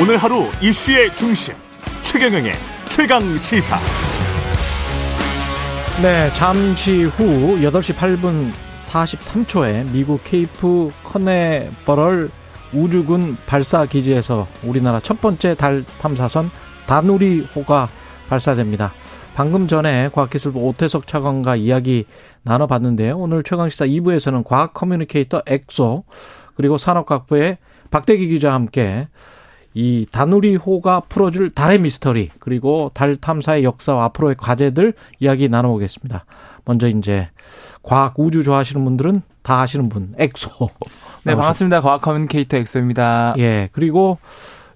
오늘 하루 이슈의 중심 최경영의 최강 시사. 네, 잠시 후 8시 8분 43초에 미국 케이프 커네버럴 우주군 발사 기지에서 우리나라 첫 번째 달 탐사선 다누리호가 발사됩니다. 방금 전에 과학기술부 오태석 차관과 이야기 나눠봤는데요. 오늘 최강시사 2부에서는 과학 커뮤니케이터 엑소 그리고 산업과학부의 박대기 기자와 함께 이 다누리호가 풀어줄 달의 미스터리 그리고 달 탐사의 역사와 앞으로의 과제들 이야기 나눠보겠습니다. 먼저 이제 과학 우주 좋아하시는 분들은 다 아시는 분 엑소. 네 반갑습니다. 과학 커뮤니케이터 엑소입니다. 예 그리고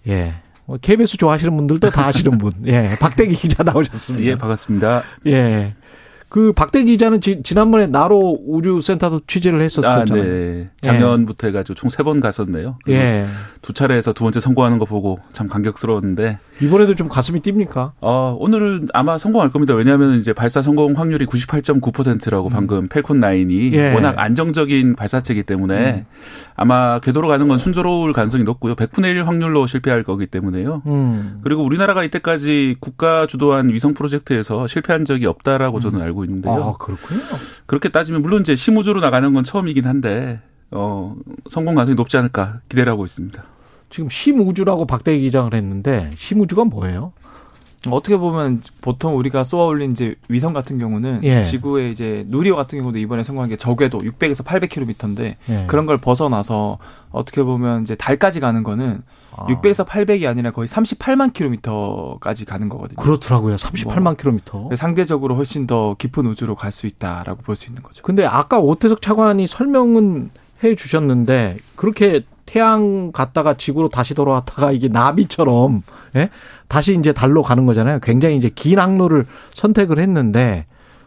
예 KBS 좋아하시는 분들도 다 아시는 분. 예 박대기 기자 나오셨습니다. 예 반갑습니다. 예. 그 박대기 기자는 지, 지난번에 나로 우주센터도 취재를 했었었잖아요. 아, 네. 작년부터 해가지고 총 세 번 갔었네요. 예. 두 차례에서 두 번째 성공하는 거 보고 참 감격스러웠는데 이번에도 좀 가슴이 뜁니까? 어, 오늘은 아마 성공할 겁니다. 왜냐하면 이제 발사 성공 확률이 98.9%라고 음. 방금 펠콘 9이 예. 워낙 안정적인 발사체이기 때문에 음. 아마 궤도로 가는 건 순조로울 가능성이 높고요. 100분의 1 확률로 실패할 거기 때문에요. 음. 그리고 우리나라가 이때까지 국가 주도한 위성 프로젝트에서 실패한 적이 없다라고 저는 알고 있는데요. 아, 그렇군요. 그렇게 따지면 물론 이제 심우주로 나가는 건 처음이긴 한데 어, 성공 가능성이 높지 않을까 기대를 하고 있습니다. 지금 심우주라고 박대기 기장을 했는데 심우주가 뭐예요? 어떻게 보면 보통 우리가 쏘아 올린 이제 위성 같은 경우는 예. 지구의 이제 누리호 같은 경우도 이번에 성공한 게 적외도 600에서 800km인데 예. 그런 걸 벗어나서 어떻게 보면 이제 달까지 가는 거는 아. 600에서 800이 아니라 거의 38만 킬로미터까지 가는 거거든요. 그렇더라고요. 38만 뭐 킬로미터. 상대적으로 훨씬 더 깊은 우주로 갈 수 있다라고 볼 수 있는 거죠. 근데 아까 오태석 차관이 설명은 해 주셨는데 그렇게 태양 갔다가 지구로 다시 돌아왔다가 이게 나비처럼 예? 다시 이제 달로 가는 거잖아요. 굉장히 이제 긴 항로를 선택을 했는데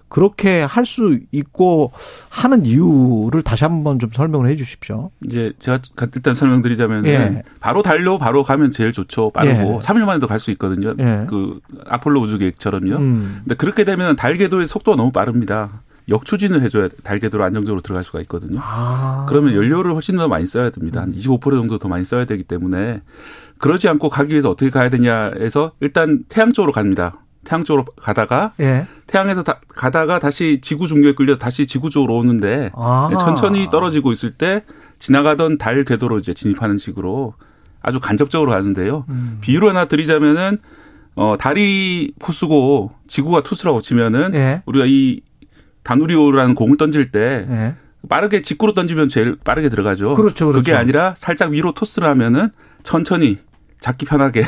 그렇게 할 수 있고 하는 이유를 다시 한번 좀 설명을 해 주십시오. 이제 제가 일단 설명드리자면 예. 바로 달로 바로 가면 제일 좋죠. 빠르고 예. 3일 만에도 갈 수 있거든요. 예. 그 아폴로 우주 계획처럼요. 음. 근데 그렇게 되면 달 궤도의 속도가 너무 빠릅니다. 역추진을 해줘야 달궤도로 안정적으로 들어갈 수가 있거든요. 아. 그러면 연료를 훨씬 더 많이 써야 됩니다. 한 25% 정도 더 많이 써야 되기 때문에 그러지 않고 가기 위해서 어떻게 가야 되냐 해서 일단 태양 쪽으로 갑니다. 태양 쪽으로 가다가 예. 태양에서 다, 가다가 다시 지구 중력에 끌려 다시 지구 쪽으로 오는데 아. 천천히 떨어지고 있을 때 지나가던 달 궤도로 이제 진입하는 식으로 아주 간접적으로 가는데요. 음. 비유로 하나 드리자면은 어 달이 포수고 지구가 투수라고 치면은 예. 우리가 이 다누리오라는 공을 던질 때 네. 빠르게 직구로 던지면 제일 빠르게 들어가죠. 그렇죠, 그렇죠. 그게 아니라 살짝 위로 토스를 하면은 천천히 잡기 편하게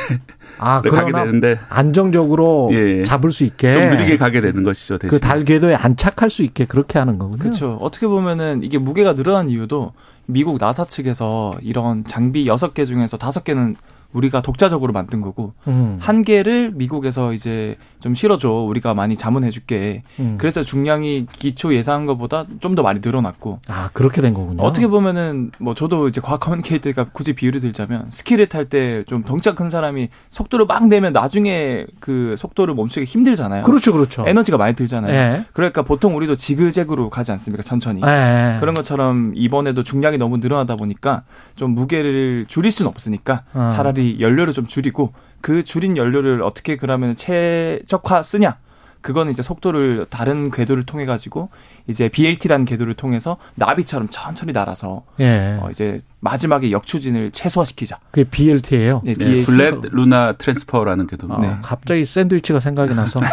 아, 가게 되는데 안정적으로 예, 잡을 수 있게 좀 느리게 가게 되는 것이죠. 대신. 그 달궤도에 안착할 수 있게 그렇게 하는 거군요. 그렇죠. 어떻게 보면은 이게 무게가 늘어난 이유도 미국 나사 측에서 이런 장비 6개 중에서 5개는 우리가 독자적으로 만든 거고 음. 한 개를 미국에서 이제 좀 실어줘 우리가 많이 자문해줄게. 음. 그래서 중량이 기초 예상한 것보다 좀 더 많이 늘어났고. 아 그렇게 된 거군요. 어떻게 보면은 뭐 저도 이제 과학 커뮤니케이터가 굳이 비유를 들자면 스키를 탈 때 좀 덩치가 큰 사람이 속도를 막 내면 나중에 그 속도를 멈추기 힘들잖아요. 그렇죠, 그렇죠. 에너지가 많이 들잖아요. 네. 그러니까 보통 우리도 지그재그로 가지 않습니까? 천천히. 네. 그런 것처럼 이번에도 중량이 너무 늘어나다 보니까 좀 무게를 줄일 수는 없으니까 어. 차라리 연료를 좀 줄이고 그 줄인 연료를 어떻게 그러면 최적화 쓰냐? 그거는 이제 속도를 다른 궤도를 통해 가지고 이제 BLT라는 궤도를 통해서 나비처럼 천천히 날아서 예. 어 이제 마지막에 역추진을 최소화시키자. 그게 BLT예요. 네, 네 Ballistic Lunar Transfer라는 궤도. 아, 네. 갑자기 샌드위치가 생각이 나서.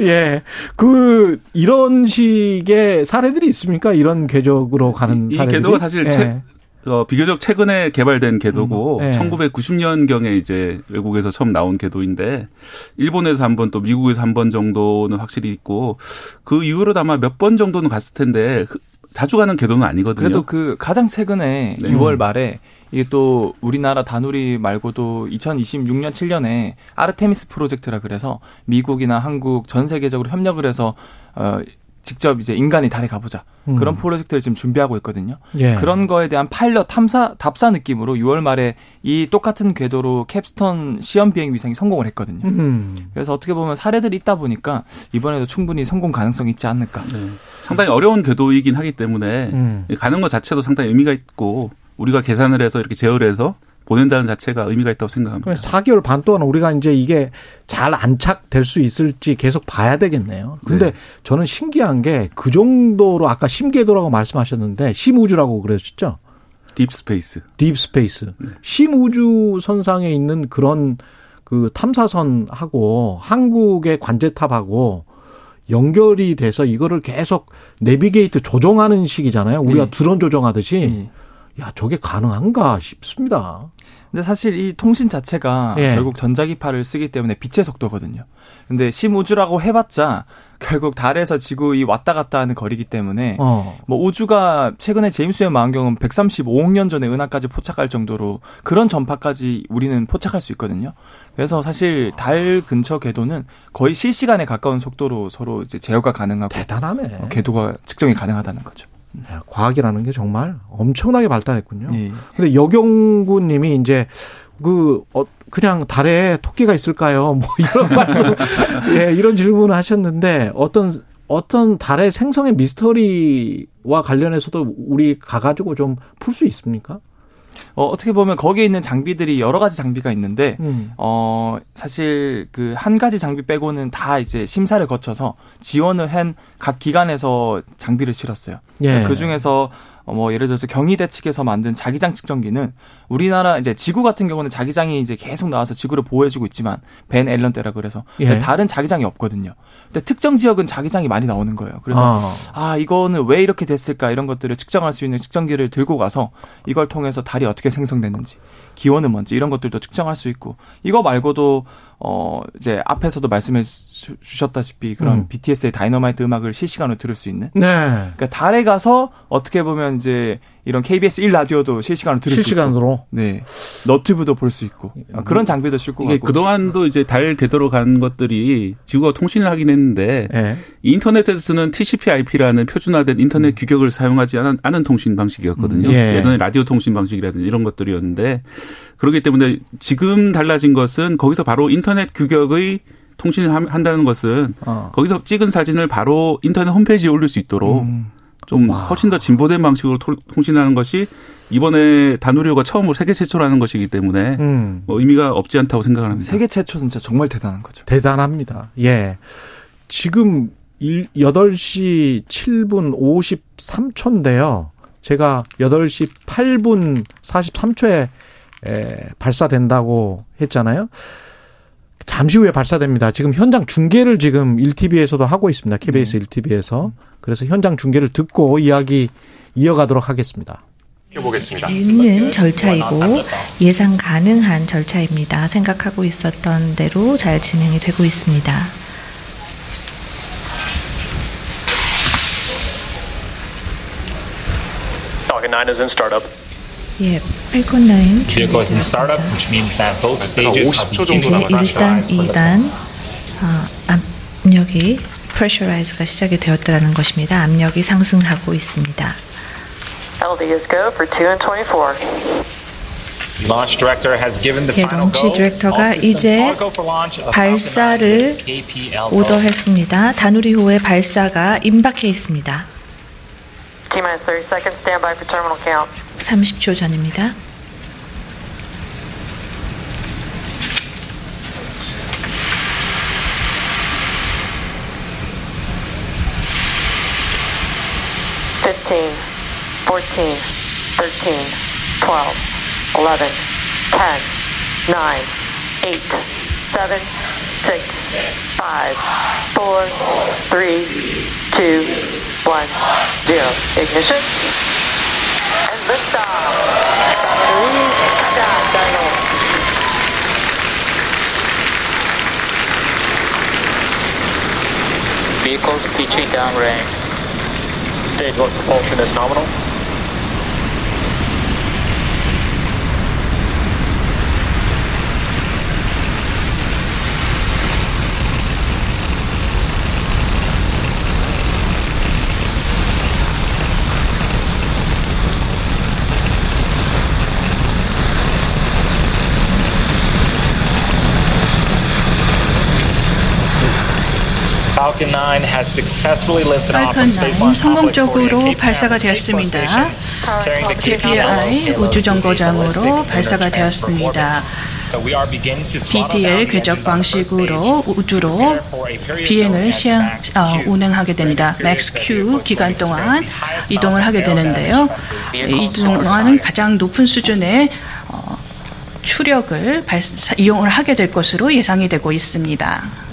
예. 예. 그 이런 식의 사례들이 있습니까? 이런 궤적으로 가는 이, 사례들이. 이 궤도가 사실 예. 어, 비교적 최근에 개발된 궤도고 음, 네. 1990년경에 이제 외국에서 처음 나온 궤도인데 일본에서 한 번 또 미국에서 한 번 정도는 확실히 있고 그 이후로 아마 몇 번 정도는 갔을 텐데 자주 가는 궤도는 아니거든요. 그래도 그 가장 최근에 네. 6월 말에 이게 또 우리나라 다누리 말고도 2026년 7년에 아르테미스 프로젝트라 그래서 미국이나 한국 전 세계적으로 협력을 해서 어 직접 이제 인간이 달에 가보자 음. 그런 프로젝트를 지금 준비하고 있거든요. 예. 그런 거에 대한 파일럿 탐사 답사 느낌으로 6월 말에 이 똑같은 궤도로 캡스톤 시험 비행 위성이 성공을 했거든요. 음. 그래서 어떻게 보면 사례들이 있다 보니까 이번에도 충분히 성공 가능성이 있지 않을까. 네. 상당히 어려운 궤도이긴 하기 때문에 음. 가는 것 자체도 상당히 의미가 있고 우리가 계산을 해서 이렇게 제어를 해서 보낸다는 자체가 의미가 있다고 생각합니다. 4개월 반 동안 우리가 이제 이게 잘 안착될 수 있을지 계속 봐야 되겠네요. 근데 네. 저는 신기한 게 그 정도로 아까 심궤도라고 말씀하셨는데 심우주라고 그러셨죠? Deep space. Deep space. 네. 심우주 선상에 있는 그런 그 탐사선하고 한국의 관제탑하고 연결이 돼서 이거를 계속 navigate 조정하는 식이잖아요. 우리가 네. 드론 조정하듯이. 네. 야, 저게 가능한가 싶습니다. 근데 사실 이 통신 자체가 예. 결국 전자기파를 쓰기 때문에 빛의 속도거든요. 근데 심우주라고 해봤자 결국 달에서 지구 이 왔다 갔다 하는 거리기 때문에 어. 뭐 우주가 최근에 제임스 웹 망원경은 135억 년 전에 은하까지 포착할 정도로 그런 전파까지 우리는 포착할 수 있거든요. 그래서 사실 달 근처 궤도는 거의 실시간에 가까운 속도로 서로 이제 제어가 가능하고 대단하네. 궤도가 측정이 가능하다는 거죠. 야, 과학이라는 게 정말 엄청나게 발달했군요. 예. 근데 여경구 님이 이제 그, 어, 그냥 달에 토끼가 있을까요? 뭐 이런 말씀, 예, 이런 질문을 하셨는데 어떤, 어떤 달의 생성의 미스터리와 관련해서도 우리 가가지고 좀 풀 수 있습니까? 어, 어떻게 보면 거기에 있는 장비들이 여러 가지 장비가 있는데, 음. 어, 사실 그 한 가지 장비 빼고는 다 이제 심사를 거쳐서 지원을 한 각 기관에서 장비를 실었어요. 예. 그 중에서 어, 뭐 예를 들어서 경희대 측에서 만든 자기장 측정기는 우리나라 이제 지구 같은 경우는 자기장이 이제 계속 나와서 지구를 보호해주고 있지만 벤 앨런 때라 그래서 예. 다른 자기장이 없거든요. 근데 특정 지역은 자기장이 많이 나오는 거예요. 그래서 아. 아 이거는 왜 이렇게 됐을까 이런 것들을 측정할 수 있는 측정기를 들고 가서 이걸 통해서 달이 어떻게 생성됐는지 기원은 뭔지 이런 것들도 측정할 수 있고 이거 말고도 어 이제 앞에서도 말씀해 주셨다시피 그런 음. BTS의 다이너마이트 음악을 실시간으로 들을 수 있는. 네. 그러니까 달에 가서 어떻게 보면 이제 이런 KBS 1 라디오도 실시간으로 들을 실시간으로. 수 있고. 네. 너튜브도 볼 수 있고. 아, 그런 장비도 싣고 이게 그동안도 이제 달 궤도로 간 것들이 지구가 통신을 하긴 했는데 네. 인터넷에서 쓰는 TCP/IP라는 표준화된 인터넷 음. 규격을 사용하지 않은, 않은 통신 방식이었거든요. 음. 예. 예전에 라디오 통신 방식이라든지 이런 것들이었는데 그렇기 때문에 지금 달라진 것은 거기서 바로 인터넷 규격의 통신을 한다는 것은 어. 거기서 찍은 사진을 바로 인터넷 홈페이지에 올릴 수 있도록 음. 좀 와. 훨씬 더 진보된 방식으로 통신하는 것이 이번에 다누리호가 처음으로 세계 최초라는 것이기 때문에 음. 뭐 의미가 없지 않다고 생각을 합니다. 세계 최초는 진짜 정말 대단한 거죠. 대단합니다. 예. 지금 8시 7분 53초인데요. 제가 8시 8분 43초에 발사된다고 했잖아요. 잠시 후에 발사됩니다. 지금 현장 중계를 지금 1TV에서도 하고 있습니다. KBS 네. 1TV에서. 그래서 현장 중계를 듣고 이야기 이어가도록 하겠습니다. 보겠습니다. 있는 절차이고 예상 가능한 절차입니다. 생각하고 있었던 대로 잘 진행이 되고 있습니다. Falcon 9 is in startup. 예, 팔콘 9 Vehicle is in startup, which means that both stages have 이제 1단, 2단 어, 압력이 pressurize가 시작이 되었다는 것입니다. 압력이 상승하고 있습니다. LD is go for 2 and 24. Launch director has given the final go. 런치 디렉터가 이제 발사를 오더했습니다. 다누리호의 발사가 임박해 있습니다. T-minus 30 seconds, stand by for terminal count. 30초 전입니다. 14, 13, 12, 11, 10, 9, 8, 7, 6, 5, 4, 3, 2, 1, 0. Ignition. And liftoff. Louise Vehicles pitching downrange. Stage 1 propulsion is nominal. Falcon 9이 성공적으로 발사가 되었습니다. KPI 우주정거장으로 발사가 되었습니다. BTL 궤적 방식으로 우주로 비행을 시행, 아, 운행하게 됩니다. MAX-Q 기간 동안 이동을 하게 되는데요. 이동안은 가장 높은 수준의 어, 추력을 발사, 이용을 하게 될 것으로 예상이 되고 있습니다.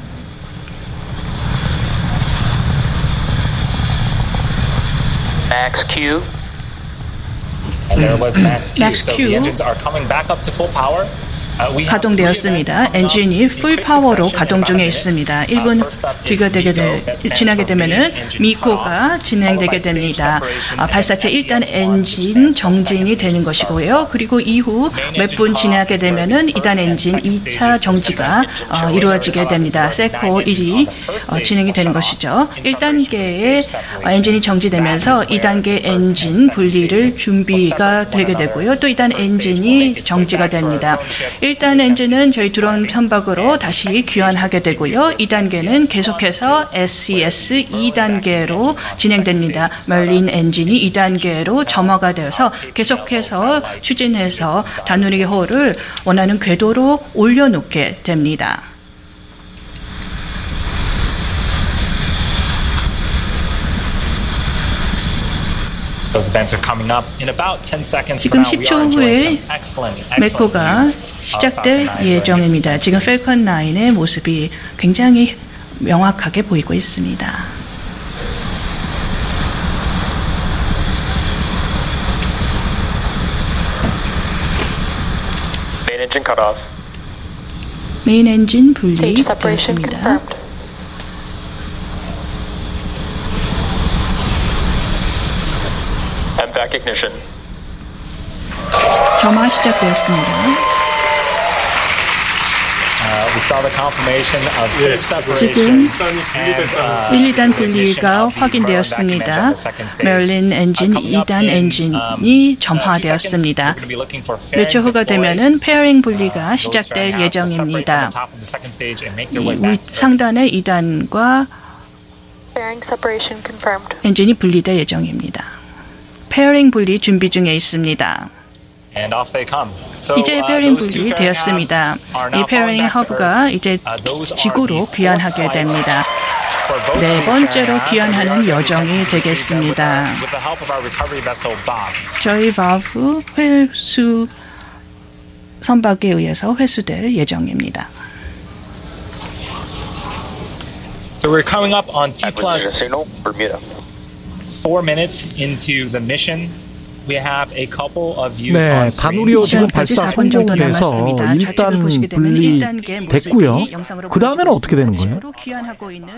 Max Q. And there was Max Q. Max Q. So the engines are coming back up to full power. 가동되었습니다. 엔진이 full power로 가동 중에 있습니다. 1분 뒤가 되게 되, 지나게 되면은 MECO가 진행되게 됩니다. 아, 발사체 일단 엔진 정지 되는 것이고요. 그리고 이후 몇 분 지나게 되면은 2단 엔진 2차 정지가 어, 이루어지게 됩니다. SECO 1이 어, 진행이 되는 것이죠. 1단계의 엔진이 정지되면서 2단계 엔진 분리를 준비가 되게 되고요. 또 2단 엔진이 정지가 됩니다. 1단 엔진은 저희 드론 선박으로 다시 귀환하게 되고요. 2단계는 계속해서 SES 2단계로 진행됩니다. 멀린 엔진이 2단계로 점화가 되어서 계속해서 추진해서 다누리 호를 원하는 궤도로 올려놓게 됩니다. 지금 10초 후에 메코가 시작될 예정입니다. 지금 펠컨 9의 모습이 굉장히 명확하게 보이고 있습니다. 메인 엔진 분리 되었습니다. 점화 시작되었습니다. 지금 1, 2단 분리가 확인되었습니다. 멀린 엔진 2단 엔진이 점화되었습니다. 몇초 후가 되면 페어링 분리가 시작될 예정입니다. 상단의 2단과 엔진이 분리될 예정입니다. 페어링 분리 준비 중에 있습니다. 이제 페어링 분리 되었습니다. 이 페어링 half가 이제 지구로 귀환하게 됩니다. 네 번째로 귀환하는 여정이 되겠습니다. 저희 Bob 회수 선박에 의해서 회수될 예정입니다. So we're coming up on T plus four minutes into the mission. 네, 다누리호 지금 발사 성공돼서 일단 분리됐고요. 그 다음에는 어떻게 되는 거예요?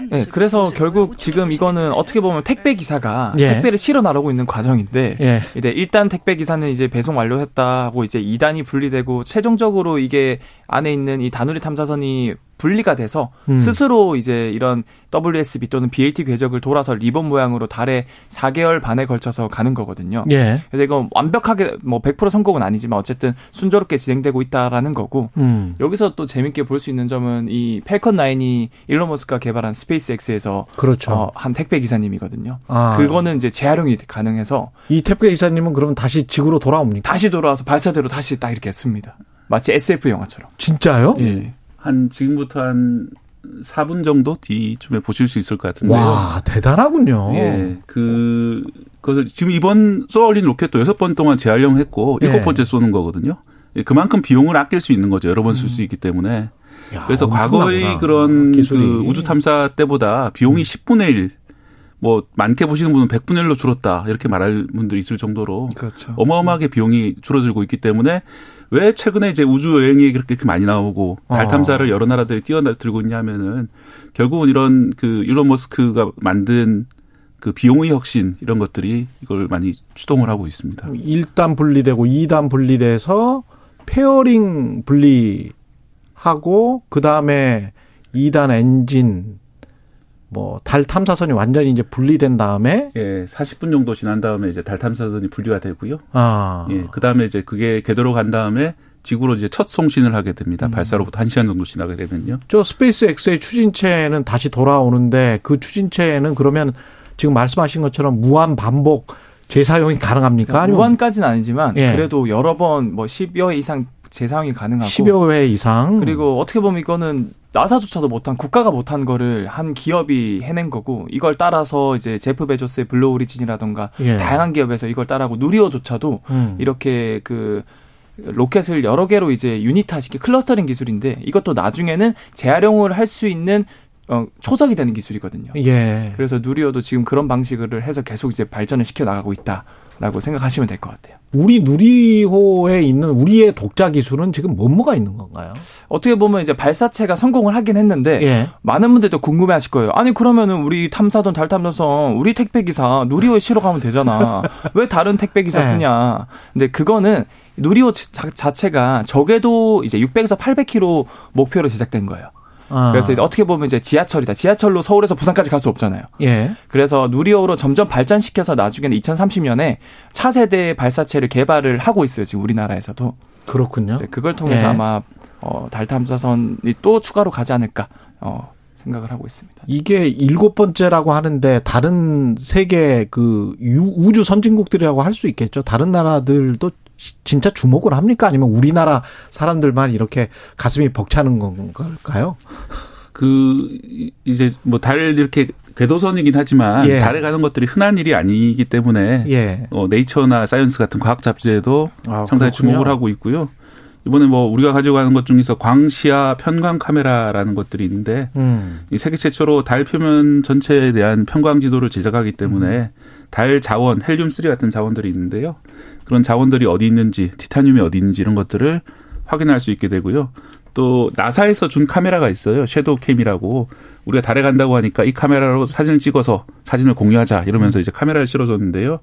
네, 그래서 결국 지금 이거는 어떻게 보면 택배 기사가 예. 택배를 실어 나르고 있는 과정인데 예. 이제 일단 택배 기사는 이제 배송 완료했다 하고 이제 2단이 분리되고 최종적으로 이게 안에 있는 이 다누리 탐사선이 분리가 돼서 음. 스스로 이제 이런 WSB 또는 BLT 궤적을 돌아서 리본 모양으로 달에 4개월 반에 걸쳐서 가는 거거든요. 예. 그래서 이건 완벽하게 뭐 100% 성공은 아니지만 어쨌든 순조롭게 진행되고 있다라는 거고 음. 여기서 또 재밌게 볼 수 있는 점은 이 팰컨 9이 일론 머스크가 개발한 스페이스X에서 그렇죠. 어, 한 택배 기사님이거든요. 아. 그거는 이제 재활용이 가능해서 이 택배 기사님은 그러면 다시 지구로 돌아옵니까? 다시 돌아와서 발사대로 다시 딱 이렇게 씁니다. 마치 SF 영화처럼. 진짜요? 예. 한 지금부터 한 4분 정도 뒤쯤에 보실 수 있을 것 같은데요. 와, 대단하군요. 예. 그, 그래서 지금 이번 쏘아올린 로켓도 6번 동안 재활용했고, 예. 7번째 쏘는 거거든요. 예, 그만큼 비용을 아낄 수 있는 거죠. 여러 번 쓸수 음. 있기 때문에. 야, 그래서 과거의 그런 그 우주 탐사 때보다 비용이 음. 10분의 1, 뭐 많게 보시는 분은 100분의 1로 줄었다. 이렇게 말할 분들이 있을 정도로 그렇죠. 어마어마하게 비용이 줄어들고 있기 때문에 왜 최근에 이제 우주 여행이 그렇게 많이 나오고 달 어. 탐사를 여러 나라들이 뛰어들고 있냐면은 결국은 이런 그 일론 머스크가 만든 그 비용의 혁신 이런 것들이 이걸 많이 추동을 하고 있습니다. 1단 분리되고 2단 분리돼서 페어링 분리하고 그다음에 2단 엔진 뭐 달 탐사선이 완전히 이제 분리된 다음에 예, 40분 정도 지난 다음에 이제 달 탐사선이 분리가 되고요. 아. 예, 그다음에 이제 그게 궤도로 간 다음에 지구로 이제 첫 송신을 하게 됩니다. 음. 발사로부터 1시간 정도 지나게 되면요. 저 스페이스 X의 추진체는 다시 돌아오는데 그 추진체는 그러면 지금 말씀하신 것처럼 무한 반복 재사용이 가능합니까? 그러니까 무한까지는 아니지만 예. 그래도 여러 번 뭐 10여 회 이상 재사용이 가능하고 10여 회 이상 그리고 어떻게 보면 이거는 나사조차도 못한 국가가 못한 거를 한 기업이 해낸 거고 이걸 따라서 이제 제프 베조스의 블루 오리진이라던가 예. 다양한 기업에서 이걸 따라하고 누리호조차도 음. 이렇게 그 로켓을 여러 개로 이제 유닛화시킨 clustering 기술인데 이것도 나중에는 재활용을 할 수 있는 어, 초석이 되는 기술이거든요. 예. 그래서 누리호도 지금 그런 방식을 해서 계속 이제 발전을 시켜 나가고 있다 라고 생각하시면 될 것 같아요. 우리 누리호에 있는 우리의 독자 기술은 지금 뭐뭐가 있는 건가요? 어떻게 보면 이제 발사체가 성공을 하긴 했는데 예. 많은 분들도 궁금해하실 거예요. 아니 그러면은 우리 탐사선 달 탐사선 우리 택배 기사 누리호에 실어 가면 되잖아. 왜 다른 택배 기사 예. 쓰냐? 근데 그거는 누리호 자체가 적게도 이제 600에서 800km 목표로 제작된 거예요. 아. 그래서 이제 어떻게 보면 이제 지하철이다. 지하철로 서울에서 부산까지 갈 수 없잖아요. 예. 그래서 누리호로 점점 발전시켜서 나중에는 2030년에 차세대 발사체를 개발을 하고 있어요. 지금 우리나라에서도. 그렇군요. 그걸 통해서 예. 아마 어, 달 탐사선이 또 추가로 가지 않을까 어, 생각을 하고 있습니다. 이게 일곱 번째라고 하는데 다른 세계 그 우주 선진국들이라고 할 수 있겠죠. 다른 나라들도 진짜 주목을 합니까? 아니면 우리나라 사람들만 이렇게 가슴이 벅차는 건가요? 그 이제 뭐 달 이렇게 궤도선이긴 하지만 예. 달에 가는 것들이 흔한 일이 아니기 때문에 예. 어, 네이처나 사이언스 같은 과학 잡지에도 아, 상당히 그렇군요. 주목을 하고 있고요. 이번에 뭐 우리가 가지고 가는 것 중에서 광시야 편광 카메라라는 것들이 있는데 음. 이 세계 최초로 달 표면 전체에 대한 편광 지도를 제작하기 때문에 음. 달 자원, 헬륨 3 같은 자원들이 있는데요. 그런 자원들이 어디 있는지, 티타늄이 어디 있는지 이런 것들을 확인할 수 있게 되고요. 또 나사에서 준 카메라가 있어요. 섀도우 캠이라고 우리가 달에 간다고 하니까 이 카메라로 사진을 찍어서 사진을 공유하자 이러면서 이제 카메라를 실어줬는데요.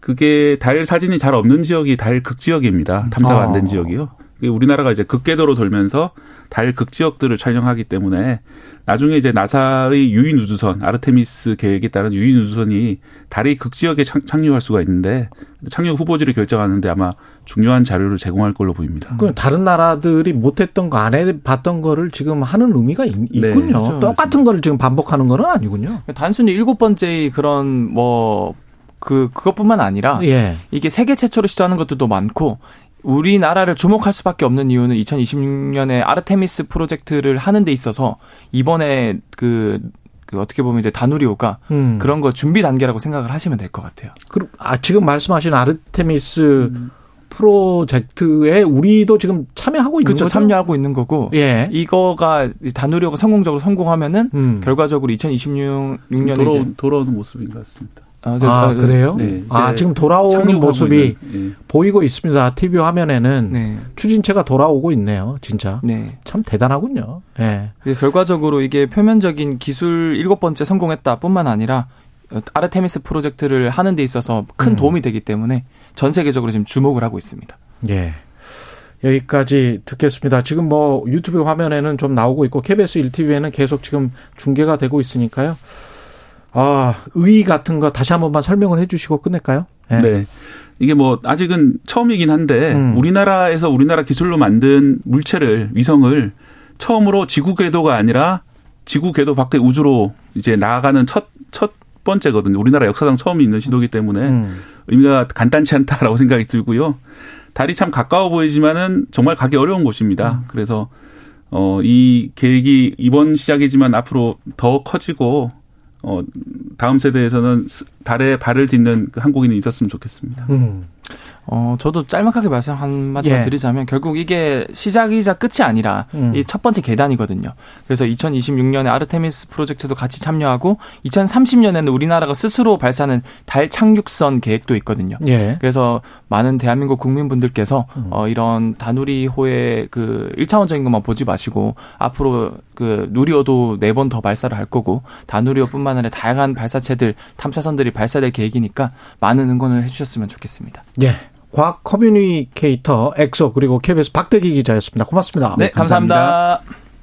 그게 달 사진이 잘 없는 지역이 달 극지역입니다. 탐사가 안된 아. 지역이요. 우리나라가 이제 극궤도로 돌면서 달 극지역들을 촬영하기 때문에 나중에 이제 나사의 유인 우주선 아르테미스 계획에 따른 유인 우주선이 달의 극지역에 착륙할 수가 있는데 착륙 후보지를 결정하는데 아마 중요한 자료를 제공할 걸로 보입니다. 그 다른 나라들이 못했던 거 안 해봤던 거를 지금 하는 의미가 있, 네. 군요 그렇죠. 똑같은 거를 지금 반복하는 거는 아니군요. 단순히 일곱 번째의 그런 뭐. 그 그것뿐만 아니라 예. 이게 세계 최초로 시도하는 것들도 많고 우리나라를 주목할 수밖에 없는 이유는 2026년에 아르테미스 프로젝트를 하는 데 있어서 이번에 그, 그 어떻게 보면 이제 다누리오가 음. 그런 거 준비 단계라고 생각을 하시면 될 것 같아요. 그럼 아 지금 말씀하신 아르테미스 음. 프로젝트에 우리도 지금 참여하고 있는 그렇죠, 거죠? 참여하고 있는 거고. 예. 이거가 다누리오가 성공적으로 성공하면은 음. 결과적으로 2026년에 돌아, 돌아오는 모습인 것 같습니다. 아, 네. 아, 아 그래요? 네. 아, 지금 돌아오는 모습이 네. 보이고 있습니다. TV 화면에는 네. 추진체가 돌아오고 있네요. 진짜. 네. 참 대단하군요. 예. 네. 결과적으로 이게 표면적인 기술 일곱 번째 성공했다 뿐만 아니라 아르테미스 프로젝트를 하는 데 있어서 큰 음. 도움이 되기 때문에 전 세계적으로 지금 주목을 하고 있습니다. 예. 여기까지 듣겠습니다. 지금 뭐 유튜브 화면에는 좀 나오고 있고 KBS 1TV에는 계속 지금 중계가 되고 있으니까요. 아, 의 같은 거 다시 한 번만 설명을 해 주시고 끝낼까요? 네. 네. 이게 뭐 아직은 처음이긴 한데 음. 우리나라에서 우리나라 기술로 만든 물체를 위성을 처음으로 지구 궤도가 아니라 지구 궤도 밖에 우주로 이제 나아가는 첫 첫 번째거든요. 우리나라 역사상 처음 있는 시도기 때문에 음. 의미가 간단치 않다라고 생각이 들고요. 달이 참 가까워 보이지만은 정말 가기 어려운 곳입니다. 음. 그래서 어, 이 계획이 이번 시작이지만 앞으로 더 커지고 어, 다음 세대에서는 달에 발을 딛는 그 한국인이 있었으면 좋겠습니다. 음. 어, 저도 짤막하게 말씀 한마디만 예. 드리자면 결국 이게 시작이자 끝이 아니라 음. 이첫 번째 계단이거든요. 그래서 2026년에 아르테미스 프로젝트도 같이 참여하고 2030년에는 우리나라가 스스로 발사하는 달 착륙선 계획도 있거든요. 예. 그래서 많은 대한민국 국민분들께서 음. 어, 이런 다누리호의 그 1차원적인 것만 보지 마시고 앞으로 그 누리호도 네 번 더 발사를 할 거고 다누리호뿐만 아니라 다양한 발사체들 탐사선들이 발사될 계획이니까 많은 응원을 해주셨으면 좋겠습니다. 예. 과학 communicator 엑소 그리고 KBS 박대기 기자였습니다. 고맙습니다. 네, 감사합니다. 감사합니다.